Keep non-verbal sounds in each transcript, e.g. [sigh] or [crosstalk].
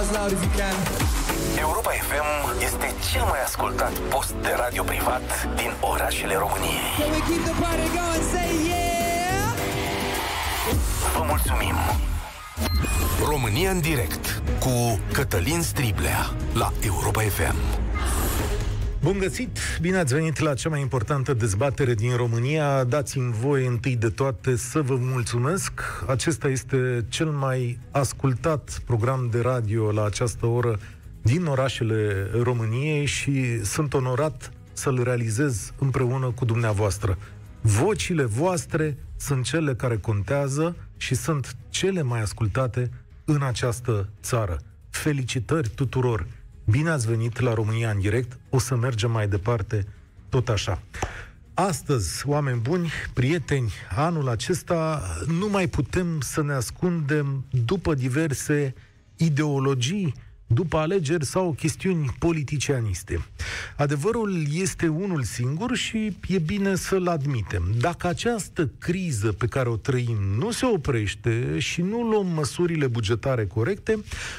as loud as you can. Europa FM este cel mai ascultat post de radio privat din orașele României. Can we keep the party going? Say yeah! Vă mulțumim! România în direct cu Cătălin Striblea la Europa FM. Bun găsit! Bine ați venit la cea mai importantă dezbatere din România. Dați-mi voie întâi de toate să vă mulțumesc. Acesta este cel mai ascultat program de radio la această oră din orașele României și sunt onorat să-l realizez împreună cu dumneavoastră. Vocile voastre sunt cele care contează și sunt cele mai ascultate în această țară. Felicitări tuturor! Bine ați venit la România în direct. O să mergem mai departe tot așa. Astăzi, oameni buni, prieteni, anul acesta nu mai putem să ne ascundem după diverse ideologii, după alegeri sau chestiuni politicianiste. Adevărul este unul singur și e bine să-l admitem. Dacă această criză pe care o trăim nu se oprește și nu luăm măsurile bugetare corecte,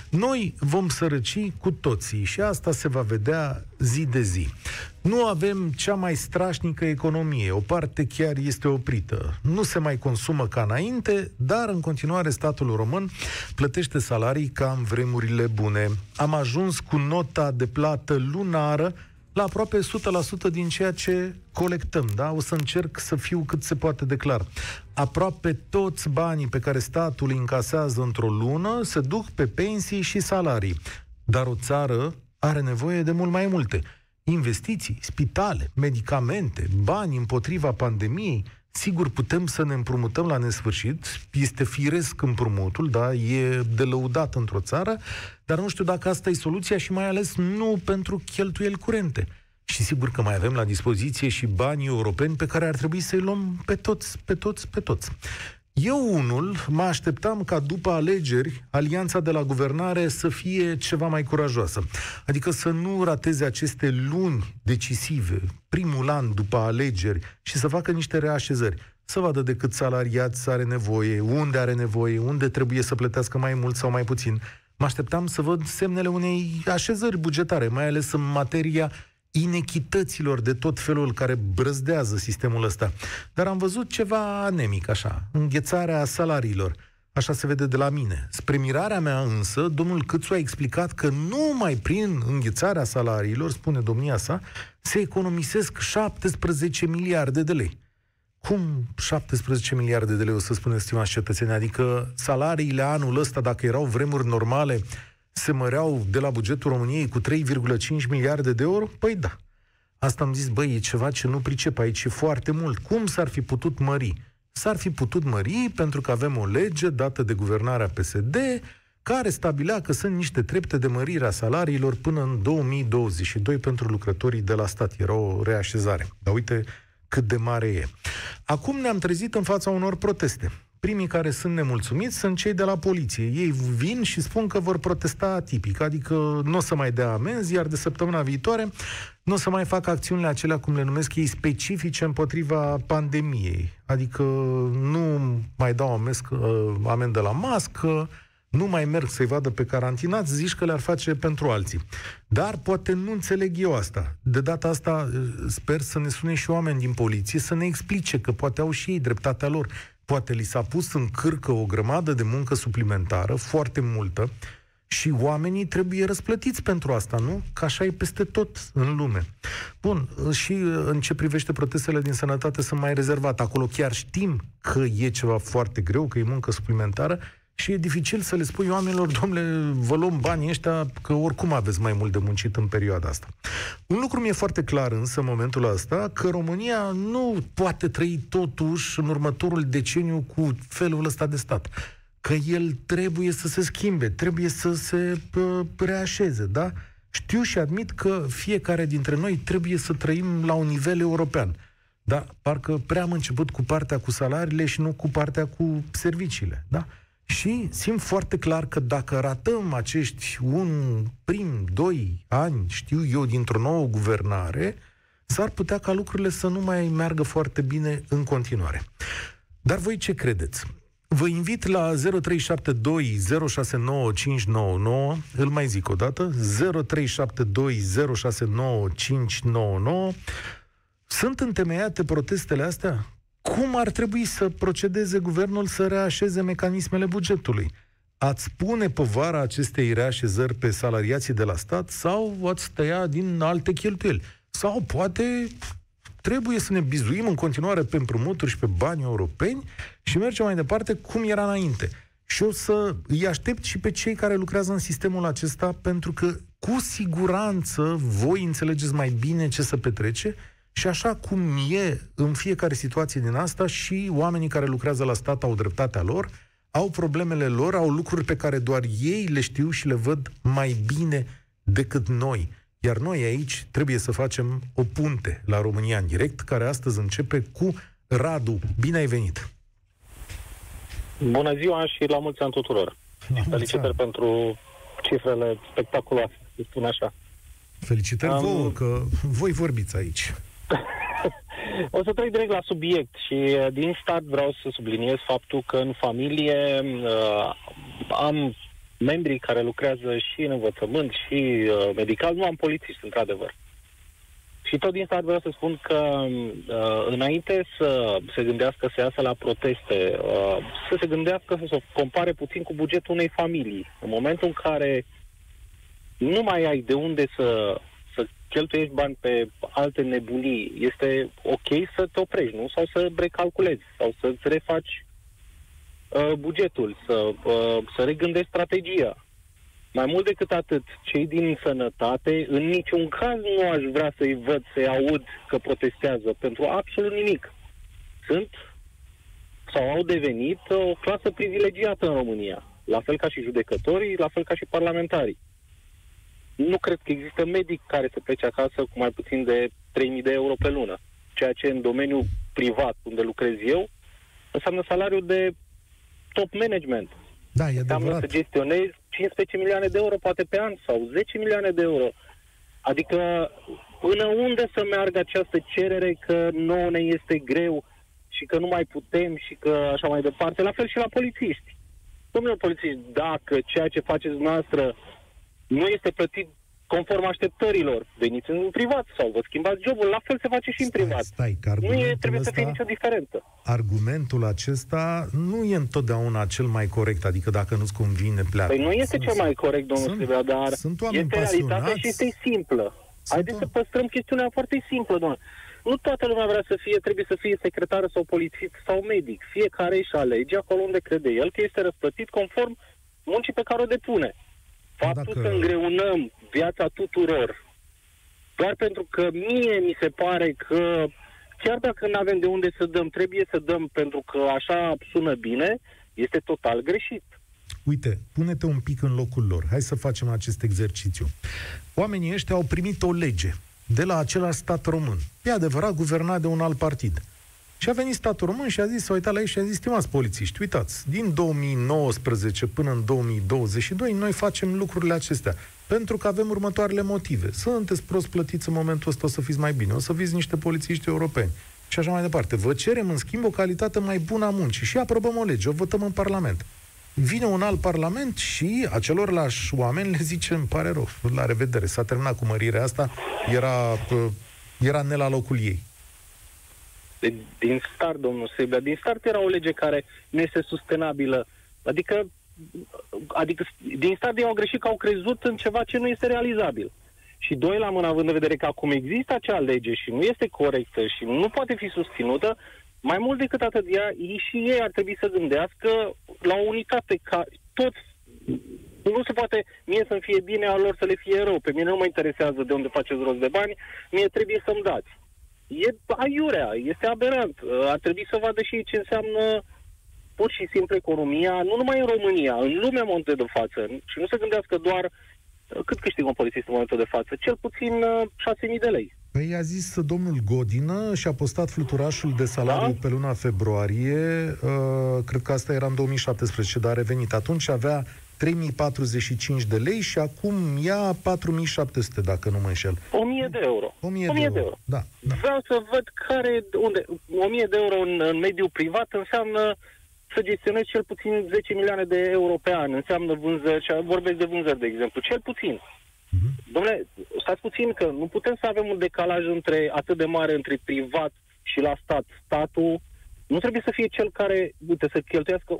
noi vom sărăci cu toții și asta se va vedea zi de zi. Nu avem cea mai strașnică economie, o parte chiar este oprită. Nu se mai consumă ca înainte, dar în continuare statul român plătește salarii ca în vremurile bune. Am ajuns cu nota de plată lunară la aproape 100% din ceea ce colectăm, da? O să încerc să fiu cât se poate de clar. Aproape toți banii pe care statul îi încasează într-o lună se duc pe pensii și salarii. Dar o țară are nevoie de mult mai multe investiții, spitale, medicamente, bani împotriva pandemiei, sigur putem să ne împrumutăm la nesfârșit, este firesc împrumutul, da, e de lăudat într-o țară, dar nu știu dacă asta e soluția și mai ales nu pentru cheltuieli curente. Și sigur că mai avem la dispoziție și banii europeni pe care ar trebui să-i luăm pe toți, pe toți, pe toți. Eu unul mă așteptam ca după alegeri alianța de la guvernare să fie ceva mai curajoasă. Adică să nu rateze aceste luni decisive, primul an după alegeri și să facă niște reașezări. Să vadă de cât salariați are nevoie, unde are nevoie, unde trebuie să plătească mai mult sau mai puțin. Mă așteptam să văd semnele unei așezări bugetare, mai ales în materia inechităților de tot felul care brăzdează sistemul ăsta. Dar am văzut ceva anemic, așa, înghețarea salariilor. Așa se vede de la mine. Spre mirarea mea însă, domnul Câțu a explicat că numai prin înghețarea salariilor, spune domnia sa, se economisesc 17 miliarde de lei. Cum 17 miliarde de lei, o să spuneți, stimați cetățeni? Adică salariile anul ăsta, dacă erau vremuri normale, se măreau de la bugetul României cu 3,5 miliarde de euro? Păi da. Asta am zis, băi, e ceva ce nu pricep aici, e foarte mult. Cum s-ar fi putut mări? S-ar fi putut mări pentru că avem o lege dată de guvernarea PSD care stabilea că sunt niște trepte de mărire a salariilor până în 2022 pentru lucrătorii de la stat. Era o reașezare. Dar uite cât de mare e. Acum ne-am trezit în fața unor proteste primii care sunt nemulțumiți sunt cei de la poliție. Ei vin și spun că vor protesta tipic, adică nu o să mai dea amenzi, iar de săptămâna viitoare nu o să mai facă acțiunile acelea, cum le numesc ei, specifice împotriva pandemiei. Adică nu mai dau amesc, uh, amendă la mască, nu mai merg să-i vadă pe carantinați, zici că le-ar face pentru alții. Dar poate nu înțeleg eu asta. De data asta uh, sper să ne sune și oameni din poliție să ne explice că poate au și ei dreptatea lor Poate li s-a pus în cârcă o grămadă de muncă suplimentară, foarte multă, și oamenii trebuie răsplătiți pentru asta, nu? Că așa e peste tot în lume. Bun, și în ce privește protestele din sănătate sunt mai rezervate. Acolo chiar știm că e ceva foarte greu, că e muncă suplimentară, și e dificil să le spui oamenilor, domnule, vă luăm banii ăștia, că oricum aveți mai mult de muncit în perioada asta. Un lucru mi-e foarte clar însă în momentul ăsta, că România nu poate trăi totuși în următorul deceniu cu felul ăsta de stat. Că el trebuie să se schimbe, trebuie să se reașeze, da? Știu și admit că fiecare dintre noi trebuie să trăim la un nivel european. Da, parcă prea am început cu partea cu salariile și nu cu partea cu serviciile, da? Și simt foarte clar că dacă ratăm acești un prim, doi ani, știu eu, dintr-o nouă guvernare, s-ar putea ca lucrurile să nu mai meargă foarte bine în continuare. Dar voi ce credeți? Vă invit la 0372 069599, îl mai zic o dată, 0372 069599. Sunt întemeiate protestele astea? Cum ar trebui să procedeze guvernul să reașeze mecanismele bugetului? Ați pune povara acestei reașezări pe salariații de la stat sau ați tăia din alte cheltuieli? Sau poate trebuie să ne bizuim în continuare pe împrumuturi și pe bani europeni și mergem mai departe cum era înainte. Și o să îi aștept și pe cei care lucrează în sistemul acesta, pentru că cu siguranță voi înțelegeți mai bine ce să petrece și așa cum e în fiecare situație din asta și oamenii care lucrează la stat au dreptatea lor, au problemele lor, au lucruri pe care doar ei le știu și le văd mai bine decât noi. Iar noi aici trebuie să facem o punte la România în direct, care astăzi începe cu Radu. Bine ai venit! Bună ziua și la mulți ani tuturor! Felicitări pentru cifrele spectaculoase, să spun așa. Felicitări um, vouă că voi vorbiți aici. [laughs] o să trec direct la subiect și uh, din start vreau să subliniez faptul că în familie uh, am membrii care lucrează și în învățământ și uh, medical, nu am polițiști, într-adevăr. Și tot din start vreau să spun că uh, înainte să se gândească să iasă la proteste, uh, să se gândească să se compare puțin cu bugetul unei familii. În momentul în care nu mai ai de unde să, să cheltuiești bani pe alte nebunii, este ok să te oprești, nu? Sau să recalculezi, sau să-ți refaci uh, bugetul, să, uh, să regândești strategia. Mai mult decât atât, cei din sănătate, în niciun caz nu aș vrea să-i văd, să-i aud că protestează pentru absolut nimic. Sunt sau au devenit o clasă privilegiată în România, la fel ca și judecătorii, la fel ca și parlamentarii. Nu cred că există medic care să plece acasă cu mai puțin de 3.000 de euro pe lună, ceea ce în domeniul privat, unde lucrez eu, înseamnă salariul de top management. Da, e Înseamnă adevărat. să gestionezi 15 milioane de euro poate pe an sau 10 milioane de euro. Adică până unde să meargă această cerere că nouă ne este greu și că nu mai putem și că așa mai departe. La fel și la polițiști. Domnule polițiști, dacă ceea ce faceți noastră nu este plătit conform așteptărilor, veniți în privat sau vă schimbați jobul, la fel se face și în Stai, privat. stai, că nu e, argumentul trebuie să fie ăsta- nicio diferență. Argumentul acesta nu e întotdeauna cel mai corect, adică dacă nu-ți convine, pleacă. Păi nu este Sunt- cel mai corect, domnul sunt- Silvia, dar sunt oameni este realitatea pasionați. și este simplă. Haideți să oameni- păstrăm chestiunea foarte simplă, domnule. Nu toată lumea vrea să fie, trebuie să fie secretară sau polițist sau medic. Fiecare își alege acolo unde crede el că este răsplătit conform muncii pe care o depune. Faptul Dacă- că îngreunăm viața tuturor doar pentru că mie mi se pare că chiar dacă nu avem de unde să dăm, trebuie să dăm pentru că așa sună bine, este total greșit. Uite, pune-te un pic în locul lor. Hai să facem acest exercițiu. Oamenii ăștia au primit o lege de la același stat român. E adevărat, guvernat de un alt partid. Și a venit statul român și a zis, s-a uitat la ei și a zis, stimați polițiști, uitați, din 2019 până în 2022 noi facem lucrurile acestea. Pentru că avem următoarele motive. Sunteți prost plătiți în momentul ăsta, o să fiți mai bine, o să fiți niște polițiști europeni. Și așa mai departe. Vă cerem, în schimb, o calitate mai bună a muncii și aprobăm o lege, o votăm în Parlament. Vine un alt parlament și acelorlași oameni le zice, îmi pare rău, la revedere, s-a terminat cu mărirea asta, era, uh, era ne la locul ei. De, din start, domnul Sebea, din start era o lege care nu este sustenabilă. Adică, adică din start ei au greșit că au crezut în ceva ce nu este realizabil. Și doi la mână, având în vedere că acum există acea lege și nu este corectă și nu poate fi susținută, mai mult decât atât, ea, ei și ei ar trebui să gândească la o unitate, ca toți nu se poate mie să-mi fie bine, a lor să le fie rău. Pe mine nu mă interesează de unde faceți rost de bani, mie trebuie să-mi dați. E aiurea, este aberant. Uh, Ar trebui să vadă și ei ce înseamnă pur și simplu economia, nu numai în România, în lumea în momentul de față. Și nu se gândească doar uh, cât câștigă un polițist în momentul de față, cel puțin uh, 6.000 de lei. Păi a zis domnul Godină și a postat fluturașul de salariu Da? pe luna februarie, uh, cred că asta era în 2017, dar a revenit. Atunci avea 3045 de lei și acum ia 4700, dacă nu mă înșel. 1000 de euro. 1000 1000 de euro. Da, da. Vreau să văd care, unde, 1000 de euro în, în mediul privat înseamnă să gestionezi cel puțin 10 milioane de euro pe an. Înseamnă vânzări, și vorbesc de vânzări, de exemplu. Cel puțin. Uh-huh. Domnule, stați puțin că nu putem să avem un decalaj între atât de mare între privat și la stat. Statul nu trebuie să fie cel care, uite, să cheltuiască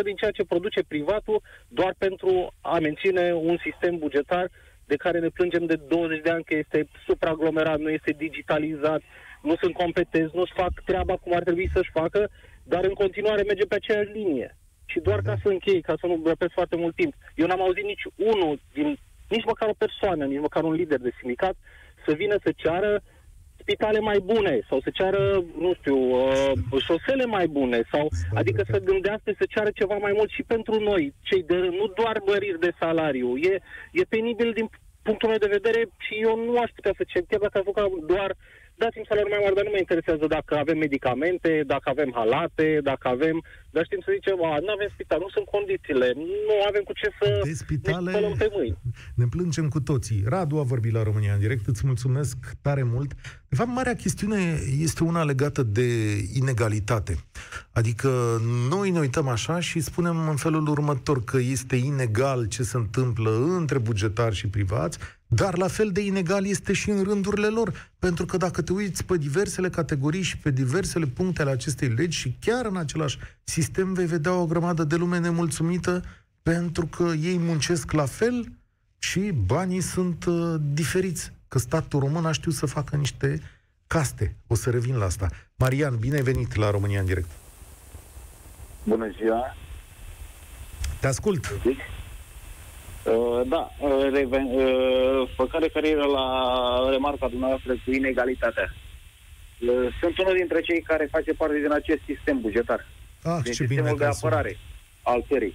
100% din ceea ce produce privatul doar pentru a menține un sistem bugetar de care ne plângem de 20 de ani că este supraaglomerat, nu este digitalizat, nu sunt competenți, nu-și fac treaba cum ar trebui să-și facă, dar în continuare merge pe aceeași linie. Și doar ca să închei, ca să nu răpesc foarte mult timp, eu n-am auzit nici unul, din, nici măcar o persoană, nici măcar un lider de sindicat, să vină să ceară spitale mai bune sau să ceară, nu știu, uh, șosele mai bune sau, adică să gândească să ceară ceva mai mult și pentru noi, cei de nu doar măriri de salariu. E, e penibil din punctul meu de vedere și eu nu aș putea să cer, chiar dacă aș doar dați-mi salariu mai mare, dar nu mă interesează dacă avem medicamente, dacă avem halate, dacă avem... Dar știm să zicem, nu avem spital, nu sunt condițiile, nu avem cu ce să de spitale, ne pe mâini. Ne plângem cu toții. Radu a vorbit la România în direct, îți mulțumesc tare mult. De fapt, marea chestiune este una legată de inegalitate. Adică noi ne uităm așa și spunem în felul următor că este inegal ce se întâmplă între bugetari și privați, dar la fel de inegal este și în rândurile lor. Pentru că dacă te uiți pe diversele categorii și pe diversele puncte ale acestei legi și chiar în același sistem vei vedea o grămadă de lume nemulțumită pentru că ei muncesc la fel și banii sunt uh, diferiți. Că statul român a știut să facă niște caste. O să revin la asta. Marian, bine ai venit la România în direct. Bună ziua! Te ascult! Zic? Uh, da, uh, reven, uh, făcând referire la remarca dumneavoastră cu inegalitatea. Uh, sunt unul dintre cei care face parte din acest sistem bugetar. Ah, din ce sistemul bine de apărare al țării.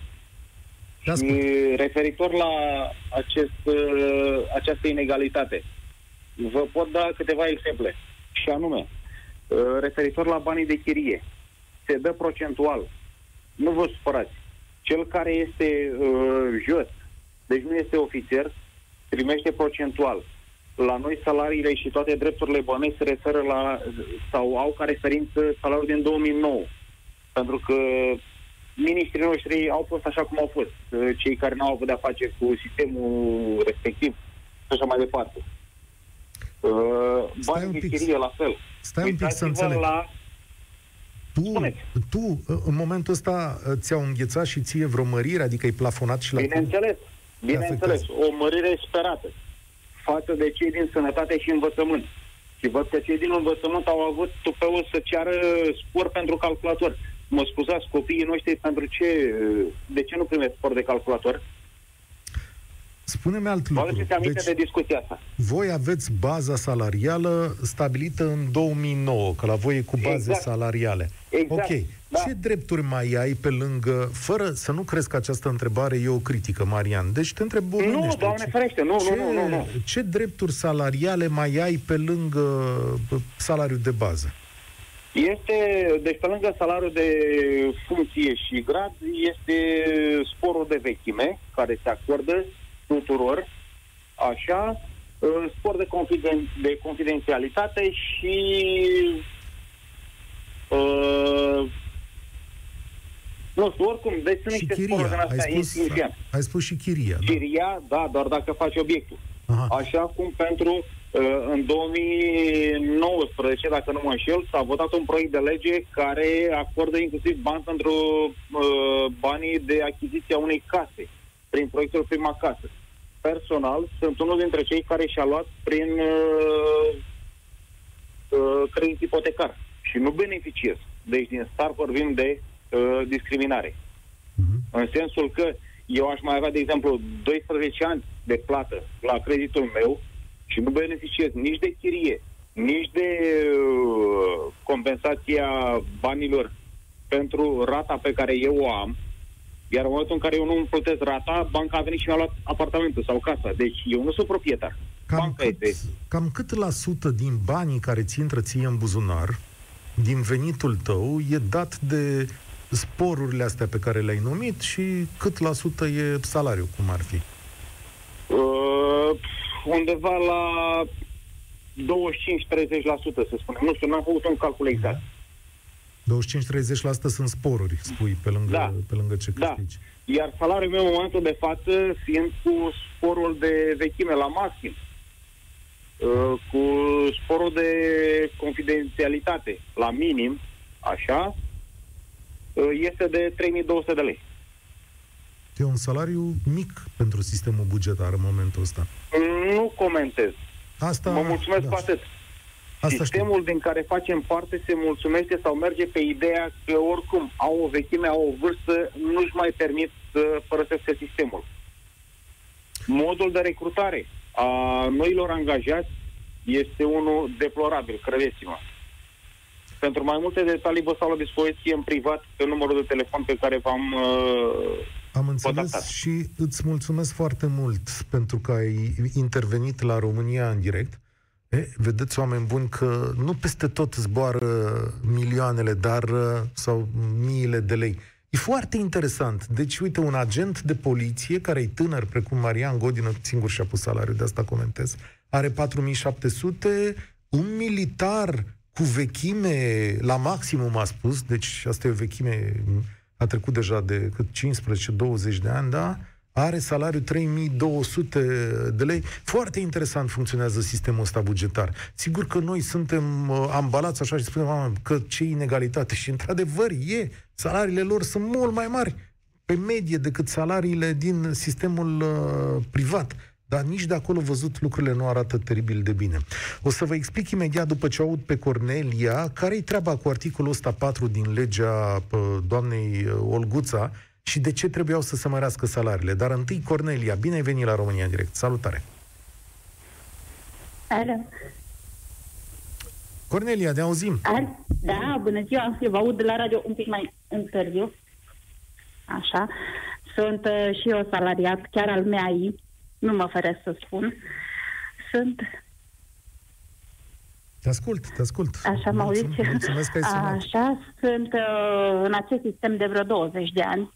Și referitor la acest, uh, această inegalitate, vă pot da câteva exemple. Și anume, uh, referitor la banii de chirie, se dă procentual. Nu vă supărați. Cel care este uh, jos, deci nu este ofițer, primește procentual. La noi salariile și toate drepturile bănești se referă la, sau au ca referință salariul din 2009. Pentru că ministrii noștri au fost așa cum au fost. Cei care nu au avut de-a face cu sistemul respectiv și așa mai departe. Banii de chirie, la fel. Stai un pic să înțeleg. La... Tu, tu, în momentul ăsta, ți-au înghețat și ție vreo mărire? Adică e plafonat și la Bineînțeles. Bineînțeles, o mărire sperată față de cei din sănătate și învățământ. Și văd că cei din învățământ au avut tupeul să ceară spor pentru calculator. Mă scuzați, copiii noștri, pentru ce, de ce nu primesc spor de calculator? Spune-mi alt lucru. Vă aminte deci, de discuția asta. Voi aveți baza salarială stabilită în 2009, că la voi e cu baze exact. salariale. Exact. Ok. Da. Ce drepturi mai ai pe lângă, fără să nu crezi că această întrebare e o critică, Marian? Deci te întreb Nu, doamne ce, ferește, nu, ce, nu, nu, nu. Ce drepturi salariale mai ai pe lângă salariul de bază? Este, deci pe lângă salariul de funcție și grad, este sporul de vechime, care se acordă tuturor, așa, spor de, confiden- de confidențialitate și uh, nu știu, oricum, deci sunt niște chiria. sporuri din astea insignifiant. Ai spus și chiria, da. Chiria, da, doar dacă faci obiectul. Aha. Așa cum pentru uh, în 2019, dacă nu mă înșel, s-a votat un proiect de lege care acordă inclusiv bani pentru uh, banii de achiziție a unei case, prin proiectul Prima Casă. Personal, sunt unul dintre cei care și-a luat prin uh, uh, credit ipotecar și nu beneficiez. Deci din start vorbim de uh, discriminare. Uh-huh. În sensul că eu aș mai avea, de exemplu, 12 ani de plată la creditul meu și nu beneficiez nici de chirie, nici de uh, compensația banilor pentru rata pe care eu o am, iar în momentul în care eu nu îmi plătesc rata, banca a venit și mi-a luat apartamentul sau casa. Deci eu nu sunt proprietar. Cam banca cât, este. cam cât la sută din banii care ți intră ție în buzunar, din venitul tău, e dat de sporurile astea pe care le-ai numit și cât la sută e salariul, cum ar fi? Uh, undeva la 25-30%, să spunem. Nu știu, n-am făcut un calcul exact. 25-30% sunt sporuri, spui, pe lângă, Da. pe lângă ce Da. câștigi. Iar salariul meu în momentul de față fiind cu sporul de vechime la maxim, uh, cu sporul de confidențialitate la minim, așa, uh, este de 3200 de lei. E un salariu mic pentru sistemul bugetar în momentul ăsta. Nu comentez. Asta, Mă mulțumesc da. cu atât. Asta știu. Sistemul din care facem parte se mulțumește sau merge pe ideea că oricum au o vechime, au o vârstă, nu-și mai permit să părăsească sistemul. Modul de recrutare a noilor angajați este unul deplorabil, credeți-mă. Pentru mai multe detalii vă stau la dispoziție în privat pe numărul de telefon pe care v-am uh, Am înțeles contactat. și îți mulțumesc foarte mult pentru că ai intervenit la România în direct. E, vedeți, oameni buni, că nu peste tot zboară milioanele, dar uh, sau miile de lei. E foarte interesant. Deci, uite, un agent de poliție care e tânăr, precum Marian Godină, singur și-a pus salariul, de asta comentez, are 4700, un militar cu vechime la maximum, a spus, deci asta e o vechime, a trecut deja de cât 15-20 de ani, da? Are salariu 3200 de lei. Foarte interesant funcționează sistemul ăsta bugetar. Sigur că noi suntem uh, ambalați așa și spunem "Mamă, că ce inegalitate. Și într-adevăr e. Salariile lor sunt mult mai mari pe medie decât salariile din sistemul uh, privat. Dar nici de acolo văzut lucrurile nu arată teribil de bine. O să vă explic imediat după ce aud pe Cornelia care-i treaba cu articolul ăsta 4 din legea uh, doamnei uh, Olguța și de ce trebuiau să se mărească salariile. Dar întâi, Cornelia, bine ai venit la România în direct. Salutare! Alo. Cornelia, ne auzim. Alo. Da, bună ziua. Eu vă aud de la radio un pic mai întârziu. Așa. Sunt uh, și eu salariat, chiar al MEAI. Nu mă feresc să spun. Sunt... Te ascult, te ascult. Așa mă Mulțum- auziți? Mulțumesc că ai sunat. Așa. Sunt uh, în acest sistem de vreo 20 de ani.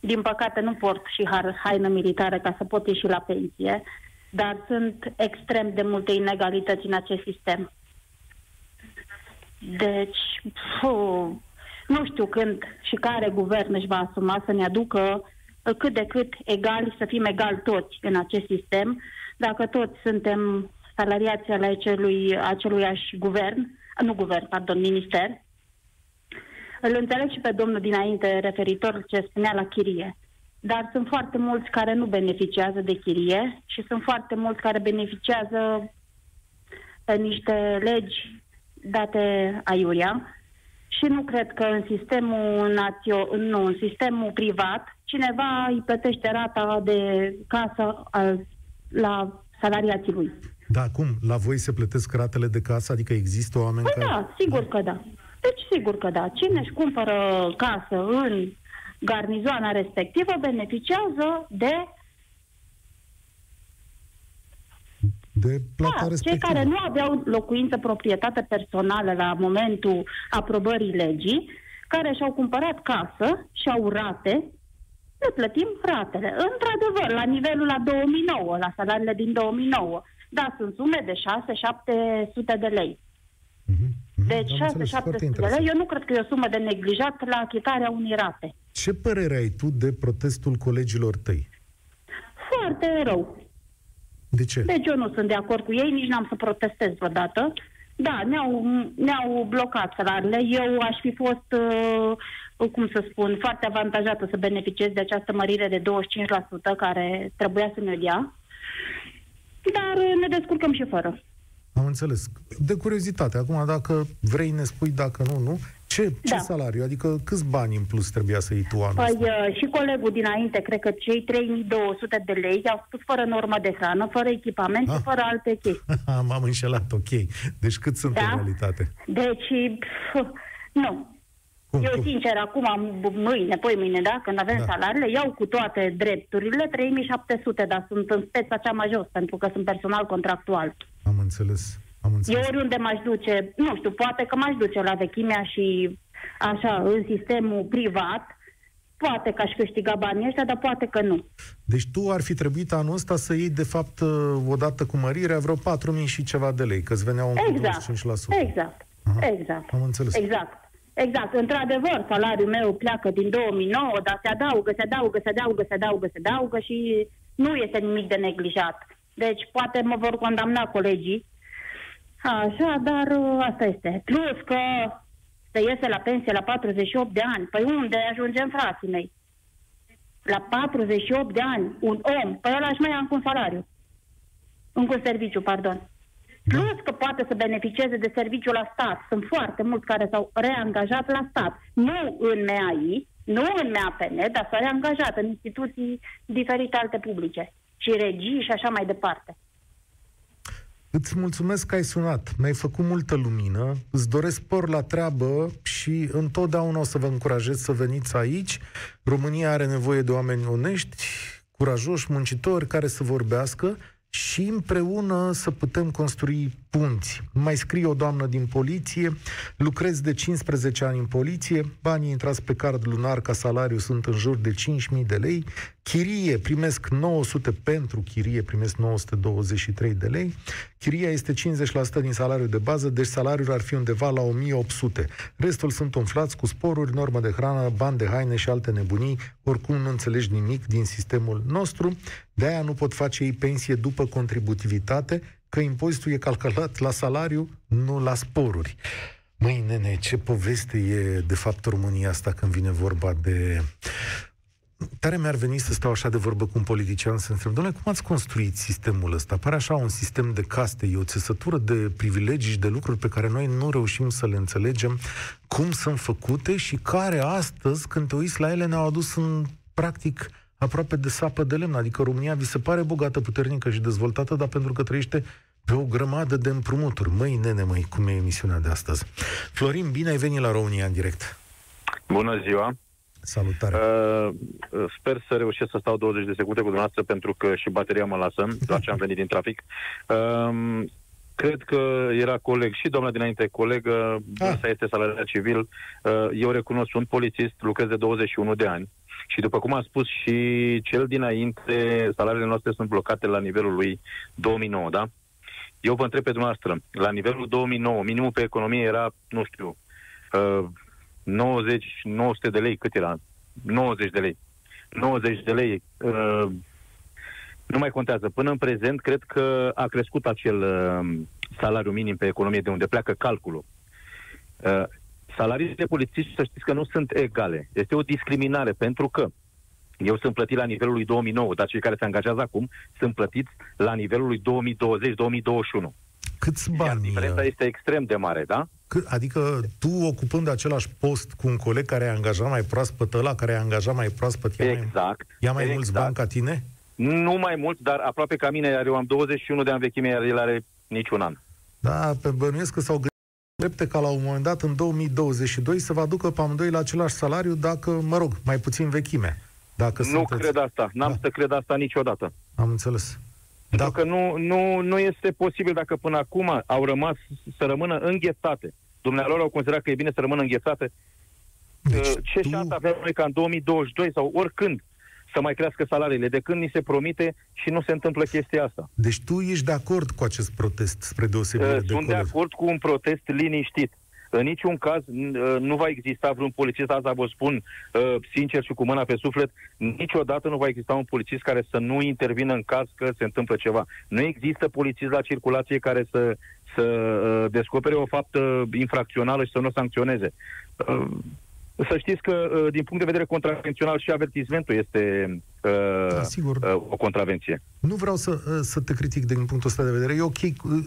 Din păcate nu port și har, haină militară ca să pot ieși la pensie, dar sunt extrem de multe inegalități în acest sistem. Deci, puh, nu știu când și care guvern își va asuma să ne aducă uh, cât de cât egali, să fim egali toți în acest sistem, dacă toți suntem salariați ale acelui, aceluiași guvern, nu guvern, pardon, minister, îl înțeleg și pe domnul dinainte referitor ce spunea la chirie. Dar sunt foarte mulți care nu beneficiază de chirie și sunt foarte mulți care beneficiază pe niște legi date aiuria și nu cred că în sistemul națio- nu, în sistemul privat cineva îi plătește rata de casă al, la salariații lui. Da, cum? La voi se plătesc ratele de casă? Adică există oameni Păi care... da, sigur că da. Deci sigur că da. Cine își cumpără casă în garnizoana respectivă beneficiază de De plata da, cei respectivă. care nu aveau locuință proprietate personală la momentul aprobării legii, care și-au cumpărat casă și au rate, le plătim ratele. Într-adevăr, la nivelul la 2009, la salariile din 2009. Da, sunt sume de 6-700 de lei. Mhm, mhm. Deci Am înțeles, 6-700 foarte de lei, interesant. eu nu cred că e o sumă de neglijat la achitarea unei rate. Ce părere ai tu de protestul colegilor tăi? Foarte rău. De ce? Deci eu nu sunt de acord cu ei, nici n-am să protestez vreodată. Da, ne-au, ne-au blocat salariile. Eu aș fi fost, uh, cum să spun, foarte avantajată să beneficiez de această mărire de 25% care trebuia să ne dea. Dar uh, ne descurcăm și fără. Am înțeles. De curiozitate, acum dacă vrei ne spui, dacă nu, nu. Ce, ce Da. salariu? Adică câți bani în plus trebuia să iei tu anul Păi ăsta? uh, și colegul dinainte, cred că cei 3200 de lei au spus fără normă de hrană, fără echipament Ah. și fără alte chestii. [laughs] M-am înșelat, ok. Deci cât sunt Da. în realitate? Deci, pf, nu. Cum, Eu, cum? sincer, acum, m- mâine, poi mâine, da, când avem Da. da. salariile, iau cu toate drepturile 3700, dar sunt în speța cea mai jos, pentru că sunt personal contractual. Am înțeles. Am Eu înțeles. oriunde m-aș duce, nu știu, poate că m-aș duce la vechimea și așa, în sistemul privat, poate că aș câștiga banii ăștia, dar poate că nu. Deci tu ar fi trebuit anul ăsta să iei, de fapt, uh, odată cu mărirea, vreo 4.000 și ceva de lei, că îți veneau încă Exact, 25%. exact, Aha. exact. Am înțeles. Exact. Exact, într-adevăr, salariul meu pleacă din 2009, dar se adaugă, se adaugă, se adaugă, se adaugă, se adaugă și nu este nimic de neglijat. Deci poate mă vor condamna colegii. Așa, dar uh, asta este. Plus că să iese la pensie la 48 de ani. Păi unde ajungem, frații mei? La 48 de ani, un om, păi ăla își mai ia încă un salariu. Încă un serviciu, pardon. Plus că poate să beneficieze de serviciu la stat. Sunt foarte mulți care s-au reangajat la stat. Nu în MEAI, nu în MEAPN, dar s-au reangajat în instituții diferite alte publice. Și regii și așa mai departe. Îți mulțumesc că ai sunat. Mi-ai făcut multă lumină. Îți doresc spor la treabă și întotdeauna o să vă încurajez să veniți aici. România are nevoie de oameni onești, curajoși, muncitori, care să vorbească și împreună să putem construi punți. Mai scrie o doamnă din poliție, lucrez de 15 ani în poliție, banii intrați pe card lunar ca salariu sunt în jur de 5.000 de lei, chirie primesc 900 pentru chirie, primesc 923 de lei, chiria este 50% din salariul de bază, deci salariul ar fi undeva la 1800. Restul sunt umflați cu sporuri, normă de hrană, bani de haine și alte nebunii, oricum nu înțelegi nimic din sistemul nostru, de aia nu pot face ei pensie după contributivitate, că impozitul e calculat la salariu, nu la sporuri. Măi, nene, ce poveste e de fapt România asta când vine vorba de... Tare mi-ar veni să stau așa de vorbă cu un politician să întreb, domnule, cum ați construit sistemul ăsta? Pare așa un sistem de caste, e o țesătură de privilegii și de lucruri pe care noi nu reușim să le înțelegem cum sunt făcute și care astăzi, când te uiți la ele, ne-au adus în practic aproape de sapă de lemn. Adică România vi se pare bogată, puternică și dezvoltată, dar pentru că trăiește pe o grămadă de împrumuturi. Măi, nene, măi, cum e emisiunea de astăzi. Florin, bine ai venit la România în direct. Bună ziua! Salutare! Uh, sper să reușesc să stau 20 de secunde cu dumneavoastră pentru că și bateria mă lasă la ce am venit din trafic. Uh, cred că era coleg și doamna dinainte colegă, ah. este salariat civil. Uh, eu recunosc, sunt polițist, lucrez de 21 de ani. Și după cum a spus și cel dinainte, salariile noastre sunt blocate la nivelul lui 2009, da? Eu vă întreb pe dumneavoastră, la nivelul 2009, minimul pe economie era, nu știu, uh, 90, 900 de lei, cât era? 90 de lei. 90 de lei. Uh, nu mai contează. Până în prezent, cred că a crescut acel uh, salariu minim pe economie de unde pleacă calculul. Uh, salariile de polițiști, să știți că nu sunt egale. Este o discriminare, pentru că eu sunt plătit la nivelul lui 2009, dar cei care se angajează acum sunt plătiți la nivelul lui 2020-2021. Câți bani? Iar diferența este extrem de mare, da? Adică tu ocupând același post cu un coleg care a angajat mai proaspăt ăla, care a angajat mai proaspăt, ia exact, mai, ia mai exact. mulți bani ca tine? Nu mai mult, dar aproape ca mine, iar eu am 21 de ani vechime, iar el are niciun an. Da, pe bănuiesc că s-au gândit drepte ca la un moment dat, în 2022, să vă aducă pe amândoi la același salariu, dacă, mă rog, mai puțin vechime. Dacă nu sunteți... cred asta. N-am da. să cred asta niciodată. Am înțeles. Pentru dacă... că nu, nu, nu este posibil dacă până acum au rămas să rămână înghețate. Dumnealor au considerat că e bine să rămână înghețate. Deci Ce tu... șansă avem noi ca în 2022 sau oricând să mai crească salariile, de când ni se promite și nu se întâmplă chestia asta. Deci tu ești de acord cu acest protest, spre deosebire uh, de Sunt de acord cu un protest liniștit. În niciun caz uh, nu va exista vreun polițist, asta vă spun uh, sincer și cu mâna pe suflet, niciodată nu va exista un polițist care să nu intervină în caz că se întâmplă ceva. Nu există polițist la circulație care să, să uh, descopere o faptă infracțională și să nu o sancționeze. Uh, să știți că, uh, din punct de vedere contravențional, și avertismentul este uh, da, sigur. Uh, o contravenție. Nu vreau să, uh, să te critic din punctul ăsta de vedere. E ok,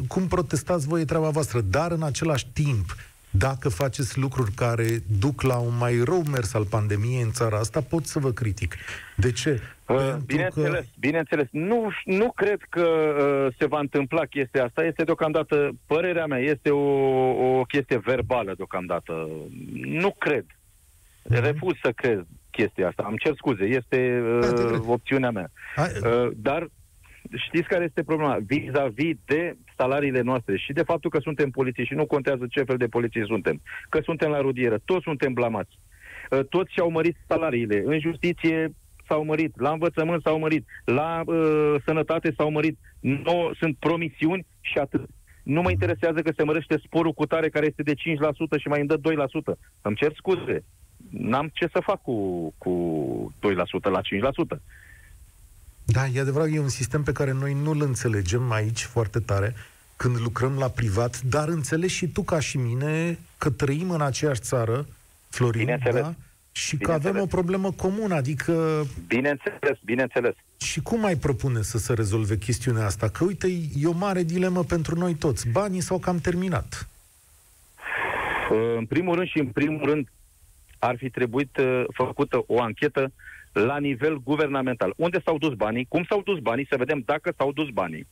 cum protestați voi e treaba voastră, dar în același timp, dacă faceți lucruri care duc la un mai rău mers al pandemiei în țara asta, pot să vă critic. De ce? Uh, bineînțeles, că... bineînțeles. Nu, nu cred că uh, se va întâmpla chestia asta. Este deocamdată, părerea mea, este o, o chestie verbală deocamdată. Nu cred. Mm-hmm. Refuz să cred chestia asta. Am cer scuze, este uh, opțiunea mea. Uh, dar știți care este problema? Vis-a-vis de salariile noastre și de faptul că suntem polițiști și nu contează ce fel de poliție suntem, că suntem la rudieră, toți suntem blamați. Uh, toți și-au mărit salariile. În justiție s-au mărit, la învățământ s-au mărit, la uh, sănătate s-au mărit. No, sunt promisiuni și atât. nu mă interesează că se mărește sporul cu tare care este de 5% și mai îmi dă 2%. Îmi cer scuze. N-am ce să fac cu, cu 2% la 5%. Da, e adevărat, e un sistem pe care noi nu-l înțelegem aici foarte tare când lucrăm la privat, dar înțelegi și tu ca și mine că trăim în aceeași țară, Florin, da? Și că avem o problemă comună, adică... Bineînțeles, bineînțeles. Și cum mai propune să se rezolve chestiunea asta? Că, uite, e o mare dilemă pentru noi toți. Banii s-au cam terminat. În primul rând și în primul rând ar fi trebuit uh, făcută o anchetă la nivel guvernamental. Unde s-au dus banii? Cum s-au dus banii? Să vedem dacă s-au dus banii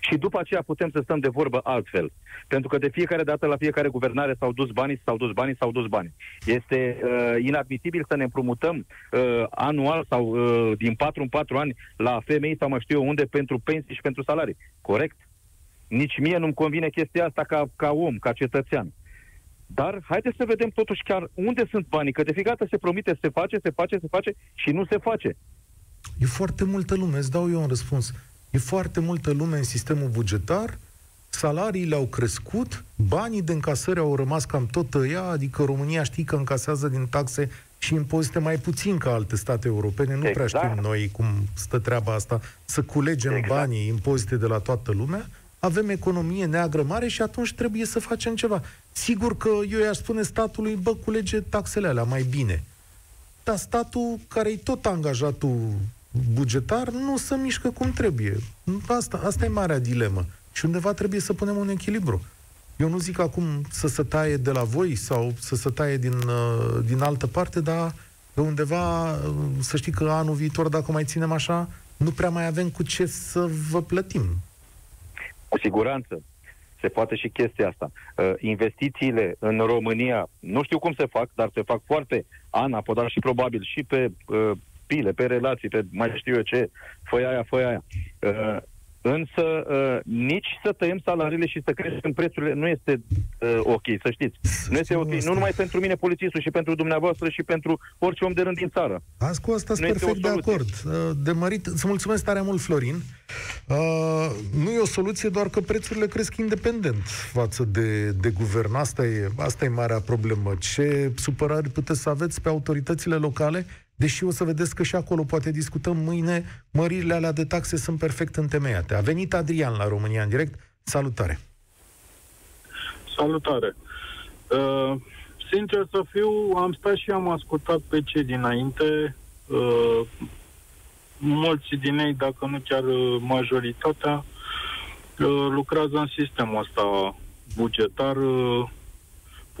și după aceea putem să stăm de vorbă altfel. Pentru că de fiecare dată la fiecare guvernare s-au dus banii, s-au dus banii, s-au dus banii. Este uh, inadmisibil să ne împrumutăm uh, anual sau uh, din 4 în 4 ani la femei sau mai știu eu unde pentru pensii și pentru salarii. Corect? Nici mie nu-mi convine chestia asta ca, ca om, ca cetățean. Dar haideți să vedem totuși chiar unde sunt banii, că de fiecare dată se promite, se face, se face, se face și nu se face. E foarte multă lume, îți dau eu un răspuns. E foarte multă lume în sistemul bugetar, salariile au crescut, banii de încasări au rămas cam tot ăia, adică România știi că încasează din taxe și impozite mai puțin ca alte state europene. Nu exact. prea știm noi cum stă treaba asta, să culegem exact. banii, impozite de la toată lumea. Avem economie neagră mare și atunci trebuie să facem ceva. Sigur că eu i-aș spune statului, bă, culege taxele alea mai bine. Dar statul, care e tot angajatul bugetar nu se mișcă cum trebuie. Asta, asta e marea dilemă. Și undeva trebuie să punem un echilibru. Eu nu zic acum să se taie de la voi sau să se taie din, uh, din altă parte, dar de undeva, uh, să știi că anul viitor, dacă mai ținem așa, nu prea mai avem cu ce să vă plătim. Cu siguranță. Se poate și chestia asta. Uh, investițiile în România, nu știu cum se fac, dar se fac foarte ANAPO, dar și probabil și pe pile, pe relații, pe mai știu eu ce, fă aia, fă aia. Uh, însă uh, nici să tăiem salariile și să creștem prețurile nu este uh, ok, să știți. Nu este ok, nu numai pentru mine, polițistul, și pentru dumneavoastră și pentru orice om de rând din țară. Azi cu asta sunt perfect de acord. Uh, de mărit, să mulțumesc tare mult, Florin. Uh, nu e o soluție, doar că prețurile cresc independent față de, de guvern. Asta e, asta e marea problemă. Ce supărări puteți să aveți pe autoritățile locale Deși o să vedeți că și acolo poate discutăm mâine, măririle alea de taxe sunt perfect întemeiate. A venit Adrian la România în direct. Salutare! Salutare! Uh, sincer să fiu, am stat și am ascultat pe cei dinainte. Uh, mulți din ei, dacă nu chiar majoritatea, uh, lucrează în sistemul ăsta bugetar uh,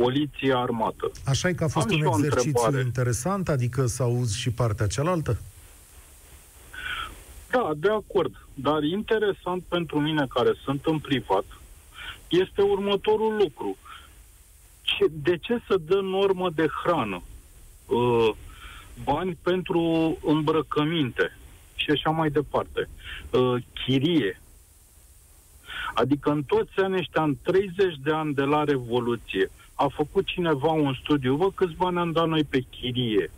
poliție, armată. Așa e că a fost Am un exercițiu interesant, adică să auzi și partea cealaltă? Da, de acord. Dar interesant pentru mine, care sunt în privat, este următorul lucru. Ce, de ce să dă normă de hrană? Uh, bani pentru îmbrăcăminte și așa mai departe. Uh, chirie. Adică în toți anii ăștia, în 30 de ani de la Revoluție, a făcut cineva un studiu, vă câți bani am dat noi pe chirie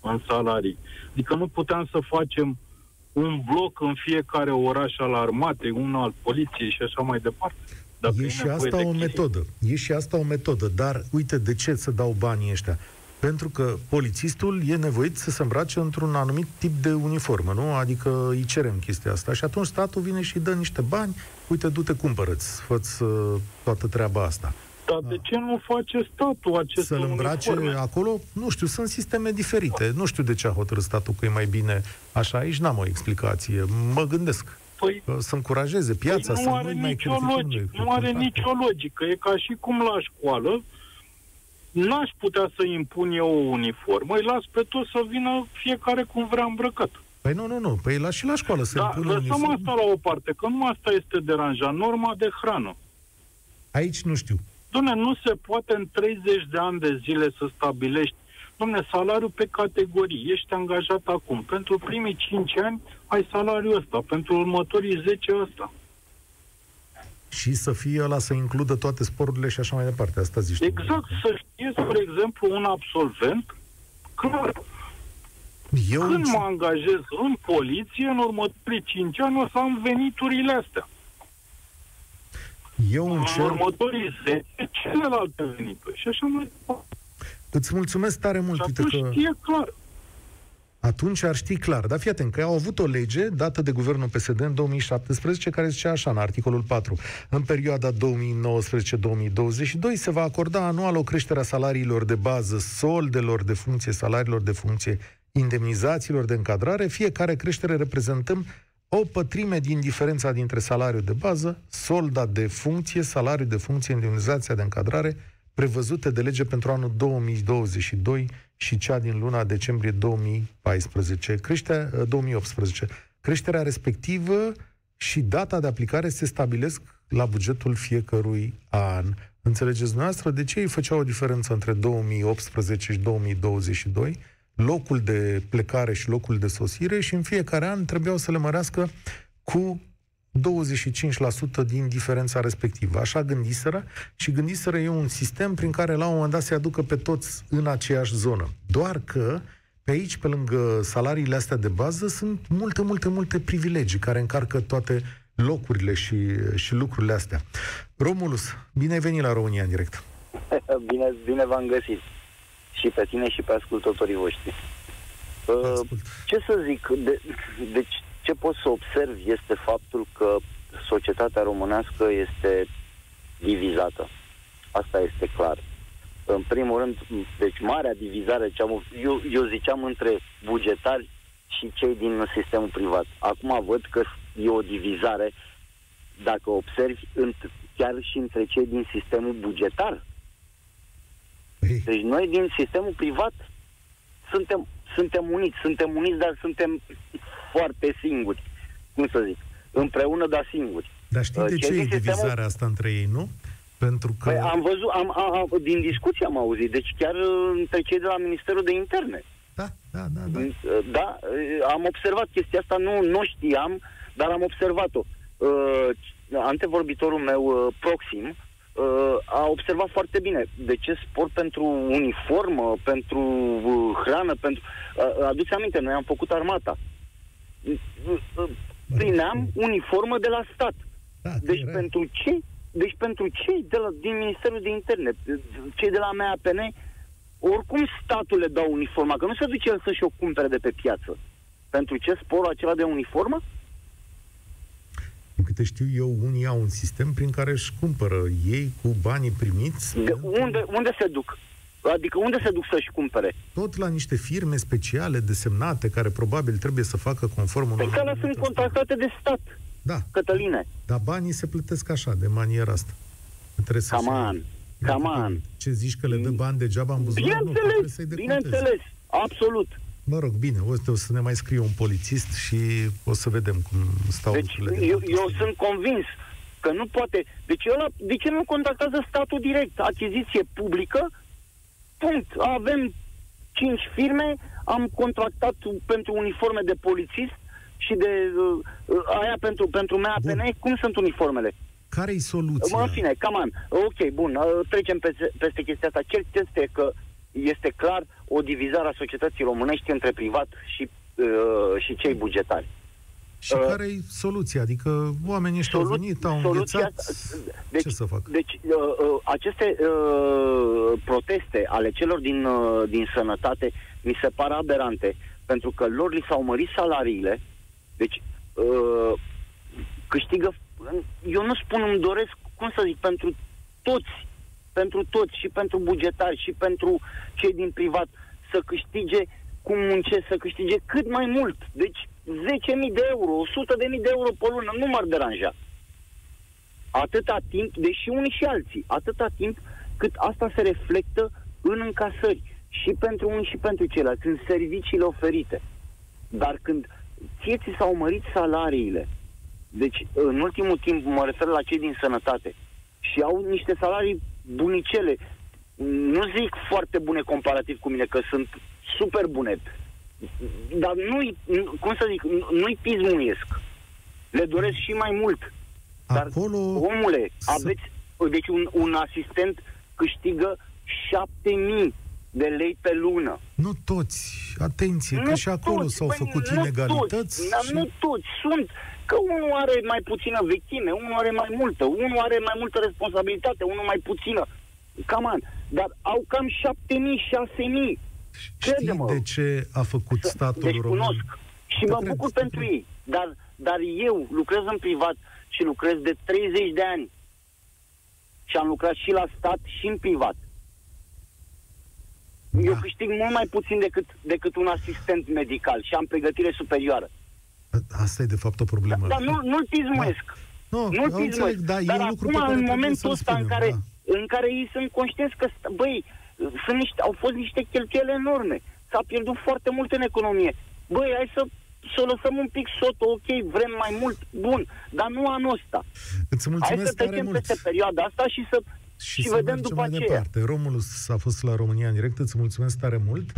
în salarii. Adică nu puteam să facem un bloc în fiecare oraș al armatei, unul al poliției și așa mai departe. Dar e și asta o metodă. E și asta o metodă. Dar uite, de ce să dau banii ăștia? Pentru că polițistul e nevoit să se îmbrace într-un anumit tip de uniformă, nu? Adică îi cerem chestia asta. Și atunci statul vine și dă niște bani. Uite, du-te, cumpărăți, fă uh, toată treaba asta. Dar de ce nu face statul acest Să-l îmbrace uniforme? acolo? Nu știu, sunt sisteme diferite. Nu știu de ce a hotărât statul că e mai bine așa. Aici n-am o explicație. Mă gândesc. Păi, să încurajeze piața, păi nu să are nu nicio logică. Nu are nicio logică. E ca și cum la școală n-aș putea să impun eu o uniformă, îi las pe toți să vină fiecare cum vrea îmbrăcat. Păi nu, nu, nu. Păi la și la școală să da, impună lăsăm asta la o parte, că nu asta este deranjat. Norma de hrană. Aici nu știu. Dom'le, nu se poate în 30 de ani de zile să stabilești Dom'le, salariul pe categorii. Ești angajat acum. Pentru primii 5 ani ai salariul ăsta. Pentru următorii 10 ăsta. Și să fie ăla să includă toate sporurile și așa mai departe. Asta zici. Exact. Să știe, spre exemplu, un absolvent clar. Eu Când mă angajez în poliție, în următorii 5 ani o să am veniturile astea. Eu în încerc... următorii 10 celelalte venituri și așa mai departe. Îți mulțumesc tare mult, Și uite atunci că... știe clar. atunci ar ști clar. Dar fii atent, că au avut o lege dată de guvernul PSD în 2017 care zicea așa, în articolul 4. În perioada 2019-2022 se va acorda anual o creștere a salariilor de bază, soldelor de funcție, salariilor de funcție, indemnizațiilor de încadrare, fiecare creștere reprezentăm o pătrime din diferența dintre salariul de bază, solda de funcție, salariul de funcție, indemnizația de încadrare, prevăzute de lege pentru anul 2022 și cea din luna decembrie 2014, creșterea, 2018. Creșterea respectivă și data de aplicare se stabilesc la bugetul fiecărui an. Înțelegeți dumneavoastră de ce îi făcea o diferență între 2018 și 2022? Locul de plecare și locul de sosire și în fiecare an trebuiau să le mărească cu 25% din diferența respectivă. Așa gândiseră și gândiseră e un sistem prin care la un moment dat se aducă pe toți în aceeași zonă. Doar că pe aici, pe lângă salariile astea de bază, sunt multe, multe, multe privilegii care încarcă toate locurile și, și lucrurile astea. Romulus, bine ai venit la România în direct. [laughs] Bine, bine v-am găsit. Și pe tine și pe ascultătorii voștri. Uh, Ascult. ce să zic? De, deci, ce pot să observ este faptul că societatea românească este divizată. Asta este clar. În primul rând, deci marea divizare, ce am, eu, eu ziceam între bugetari și cei din sistemul privat. Acum văd că e o divizare, dacă observi, înt- chiar și între cei din sistemul bugetar. Ei, Deci noi din sistemul privat suntem, suntem uniți, suntem uniți, dar suntem foarte singuri. Cum să zic? Împreună, dar singuri. dar știi Uh, de cei ce e din sistemul- divizarea asta între ei, nu? Pentru că... Păi am văzut, am, am, am, din discuție am auzit, deci chiar uh, între cei de la Ministerul de Interne. Da, da, da, da. Uh, Da, uh, am observat chestia asta, nu, nu știam, dar am observat-o. Uh, antevorbitorul meu, uh, Proxim, uh, a observat foarte bine de ce spor pentru uniformă, pentru uh, hrană, pentru... Uh, aduți aminte, noi am făcut armata. Uh, uh, Primeam uniformă de la stat. da Deci era- pentru ce? Deci pentru cei de la, din Ministerul de Interne, cei de la MAPN, oricum statul le dau uniforma, că nu se duce el să-și o cumpere de pe piață. Pentru ce sporul acela de uniformă? Din câte știu eu, unii au un sistem prin care își cumpără ei cu banii primiți De unde, unde se duc? Adică unde se duc să-și cumpere? tot la niște firme speciale desemnate care probabil trebuie să facă conform unor... Pe care sunt reglementări. contractate de stat, Da, Cătăline. dar banii se plătesc așa, de maniera asta. Trebuie să Come fie- on, come on. Ce zici că le dă bani degeaba în buzunar? Nu, trebuie Bineînțeles, să-i decontezi. bineînțeles, absolut. Mă rog, bine, o, o să ne mai scrie un polițist și o să vedem cum stau Deci lucrurile. eu, eu sunt convins că nu poate. Deci ăla, de ce nu contactează statul direct? Achiziție publică, punct. Avem cinci firme, am contractat pentru uniforme de polițist și de uh, uh, aia pentru, pentru MAPN. Bun. Cum sunt uniformele? Care-i soluția? Mă, în fine, cam an. Ok, bun, uh, trecem peste, peste chestia asta. Cert este că este clar o divizare a societății românești între privat și, uh, și cei bugetari. Și Uh, care-i soluția? Adică oamenii ăștia au Solu- venit, au soluția înghețat, asta- deci, ce să fac? Deci, uh, uh, aceste uh, proteste ale celor din, uh, din sănătate mi se par aberante, pentru că lor li s-au mărit salariile, deci uh, câștigă, eu nu spun, îmi doresc, cum să zic, pentru toți, pentru toți, și pentru bugetari, și pentru cei din privat, să câștige cum muncesc, să câștige cât mai mult. Deci 10.000 de euro, 100.000 de euro pe lună, nu m-ar deranja atâta timp, deși unii și alții, atâta timp cât asta se reflectă în încasări și pentru unii și pentru ceilalți, în serviciile oferite. Dar când ție ți s-au mărit salariile, deci în ultimul timp mă refer la cei din sănătate, și au niște salarii bunicele, nu zic foarte bune comparativ cu mine, că sunt super bune, dar nu-i, cum să zic, nu-i pismuiesc. Le doresc și mai mult. Dar, Acolo omule, să- aveți... Deci un, un asistent câștigă 7000 de lei pe lună. Nu toți. Atenție, nu că și acolo toți, s-au băi, făcut nu inegalități. Toți, dar și... Nu toți sunt. Că unul are mai puțină vechime, unul are mai multă, unul are mai multă responsabilitate, unul mai puțină. Cam an. Dar au cam 7.000, 6.000. Știi Crede-mă. de ce a făcut statul deci român? cunosc. Și Te mă cred, bucur te pentru cred. ei. Dar, dar eu lucrez în privat și lucrez de 30 de ani. Și am lucrat și la stat și în privat. Eu Da. câștig mult mai puțin decât, decât un asistent medical și am pregătire superioară. Asta e de fapt o problemă. Dar nu, nu-l pismuiesc. Nu, Nu-l eu pismuesc. înțeleg, da, e Dar un lucru acum, pe care în trebuie momentul să-l ăsta în spunem, care, da. în care ei sunt conștienți că, st- băi, sunt niște, au fost niște cheltuiele enorme. S-a pierdut foarte mult în economie. Băi, hai să, să o lăsăm un pic sotul, ok, vrem mai mult, bun, dar nu anul ăsta. Îți Hai să mulțumesc tare trecem mult. peste perioada asta și să și, și să vedem mergem după mai aceea. departe. Romulus a fost la România în direct, îți mulțumesc tare mult.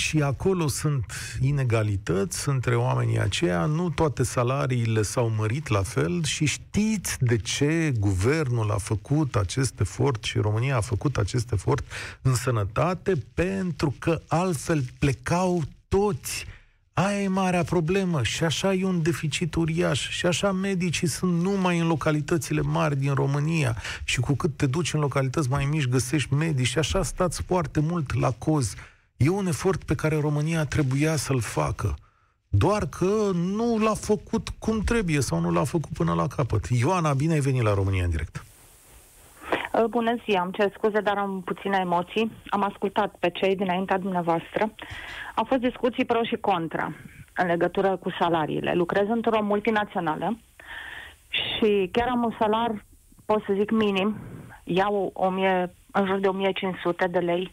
Și acolo sunt inegalități între oamenii aceia, nu toate salariile s-au mărit la fel și știți de ce guvernul a făcut acest efort și România a făcut acest efort în sănătate, pentru că altfel plecau toți. Aia e marea problemă și așa e un deficit uriaș și așa medicii sunt numai în localitățile mari din România și cu cât te duci în localități mai mici găsești medici și așa stați foarte mult la coz. E un efort pe care România trebuia să-l facă. Doar că nu l-a făcut cum trebuie sau nu l-a făcut până la capăt. Ioana, bine ai venit la România în direct. Uh, Bună ziua, îmi cer scuze, dar am puține emoții. Am ascultat pe cei dinaintea dumneavoastră. Au fost discuții pro și contra în legătură cu salariile. Lucrez într-o multinațională și chiar am un salar, pot să zic, minim. Iau 1000, în jur de 1500 de lei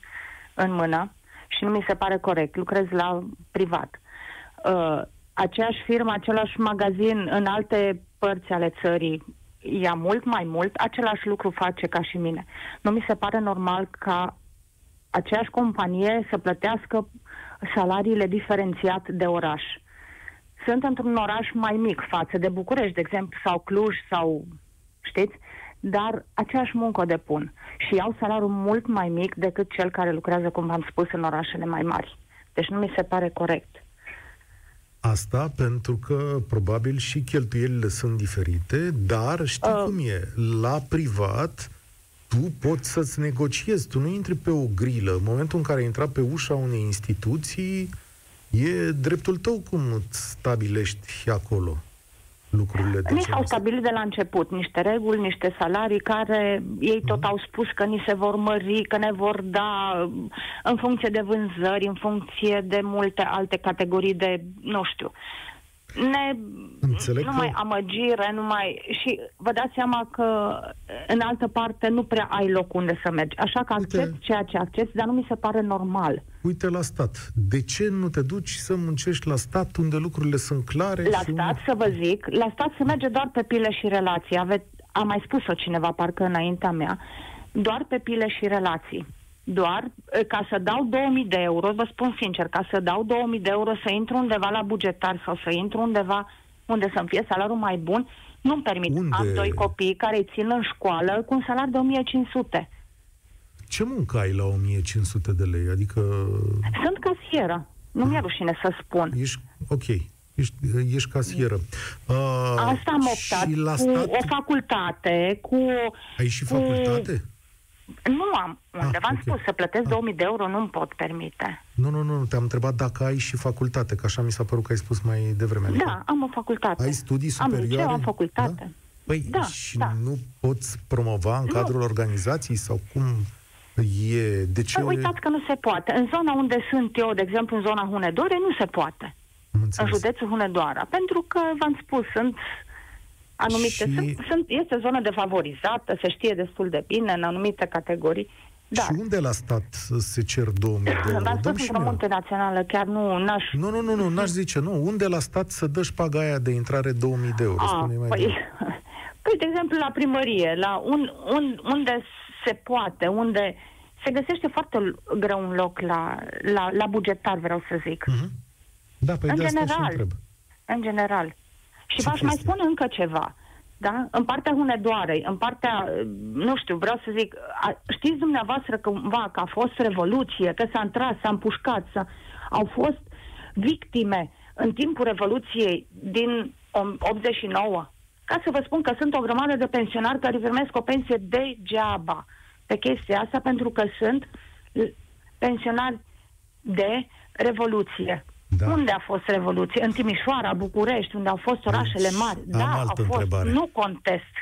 în mână și nu mi se pare corect. Lucrez la privat. Uh, aceeași firmă, același magazin în alte părți ale țării ia mult mai mult, același lucru face ca și mine. Nu mi se pare normal ca aceeași companie să plătească salariile diferențiat de oraș. Sunt într-un oraș mai mic față de București, de exemplu, sau Cluj, sau știți, dar aceeași muncă o depun și iau salariul mult mai mic decât cel care lucrează, cum v-am spus, în orașele mai mari. Deci nu mi se pare corect. Asta pentru că probabil și cheltuielile sunt diferite, dar știi Uh. cum e, la privat tu poți să-ți negociezi, tu nu intri pe o grilă. În momentul în care ai intrat pe ușa unei instituții, e dreptul tău cum îți stabilești acolo lucrurile de Ni genul s-au ăsta. stabilit de la început niște reguli, niște salarii care ei tot au spus că ni se vor mări, că ne vor da uh, în funcție de vânzări, în funcție de multe alte categorii de, nu știu, ne, Înțeleg numai că- amăgire, numai... Și vă dați seama că în altă parte nu prea ai loc unde să mergi. Așa că Uite. accept ceea ce accept, dar nu mi se pare normal. Uite la stat. De ce nu te duci să muncești la stat unde lucrurile sunt clare? La și stat, să vă zic, la stat se merge doar pe pile și relații. Ave- a mai spus-o cineva, parcă înaintea mea, doar pe pile și relații. Doar e, ca să dau 2000 de euro, vă spun sincer, ca să dau 2000 de euro să intru undeva la bugetar sau să intru undeva unde să-mi fie salariul mai bun, nu-mi permit. Unde? Am doi copii care îi țin în școală cu un salar de 1500. Ce muncă ai la 1500 de lei? Adică Sunt casieră. Nu mi-e rușine să spun. ești, ok, ești, ești casieră. Uh, Asta am optat și la cu stat o facultate, cu... ai și cu- facultate? Nu am. Unde Ah, v-am ok. spus, să plătesc Ah. 2000 de euro nu-mi pot permite. Nu, nu, nu, te-am întrebat dacă ai și facultate, că așa mi s-a părut că ai spus mai devreme. Adică Da, am o facultate. Ai studii Am superioare? liceu, am facultate. Da? Păi Da, și da. nu poți promova în Nu. cadrul organizației sau cum e? De ce? Păi, uitați că nu se poate. În zona unde sunt eu, de exemplu, în zona Hunedoare, nu se poate. Am În înțeles. județul Hunedoara. Pentru că, v-am spus, sunt anumite... Și- Sunt, sunt, este zonă defavorizată, se știe destul de bine în anumite categorii. Da. Și unde la stat se cer 2000 de euro? V-am Dăm spus și într-o mie. multinațională, chiar nu n-aș... Nu, nu, nu, nu, n-aș zice, nu. Unde la stat să dă șpaga aia de intrare 2000 de euro? A, Spune mai păi, bine. [laughs] păi, de exemplu, la primărie, la un, un, unde se poate, unde se găsește foarte l- greu un loc la, la, la bugetar, vreau să zic. Mhm. Da, păi în de asta și general. întreb. În general. Și Ce v-aș mai chestie? spune încă ceva. da? În partea Hunedoarei, în partea, nu știu, vreau să zic, a, știți dumneavoastră cumva că a fost revoluție, că s-a întras, s-a împușcat, s-a, au fost victime în timpul Revoluției din 89? Ca să vă spun că sunt o grămadă de pensionari care primesc o pensie degeaba pe chestia asta pentru că sunt pensionari de revoluție. Da. Unde a fost revoluție? În Timișoara, București, unde au fost orașele deci, mari. Am da, altă au fost. Întrebare. Nu contest.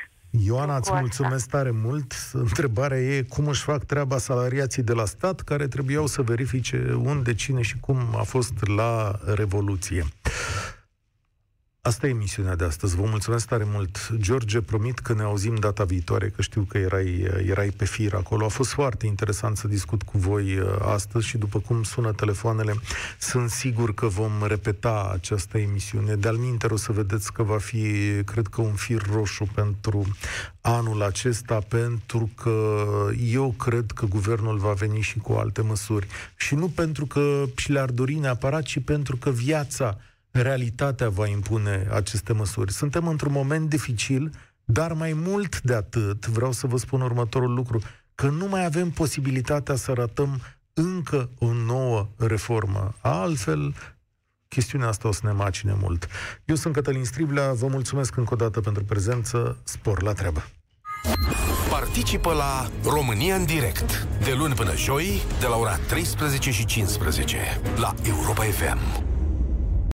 Ioana, îți mulțumesc tare mult. Întrebarea e cum își fac treaba salariații de la stat care trebuiau să verifice unde, cine și cum a fost la Revoluție. Asta e emisiunea de astăzi. Vă mulțumesc tare mult. George, promit că ne auzim data viitoare, că știu că erai, erai pe fir acolo. A fost foarte interesant să discut cu voi uh, astăzi și după cum sună telefoanele, sunt sigur că vom repeta această emisiune. De-al minter o să vedeți că va fi, cred că, un fir roșu pentru anul acesta, pentru că eu cred că guvernul va veni și cu alte măsuri. Și nu pentru că și le-ar dori neapărat, ci pentru că viața realitatea va impune aceste măsuri. Suntem într-un moment dificil, dar mai mult de atât, vreau să vă spun următorul lucru, că nu mai avem posibilitatea să ratăm încă o nouă reformă. Altfel, chestiunea asta o să ne macine mult. Eu sunt Cătălin Striblea, vă mulțumesc încă o dată pentru prezență, spor la treabă! Participă la România în direct, de luni până joi, de la ora 13 și 15, la Europa FM.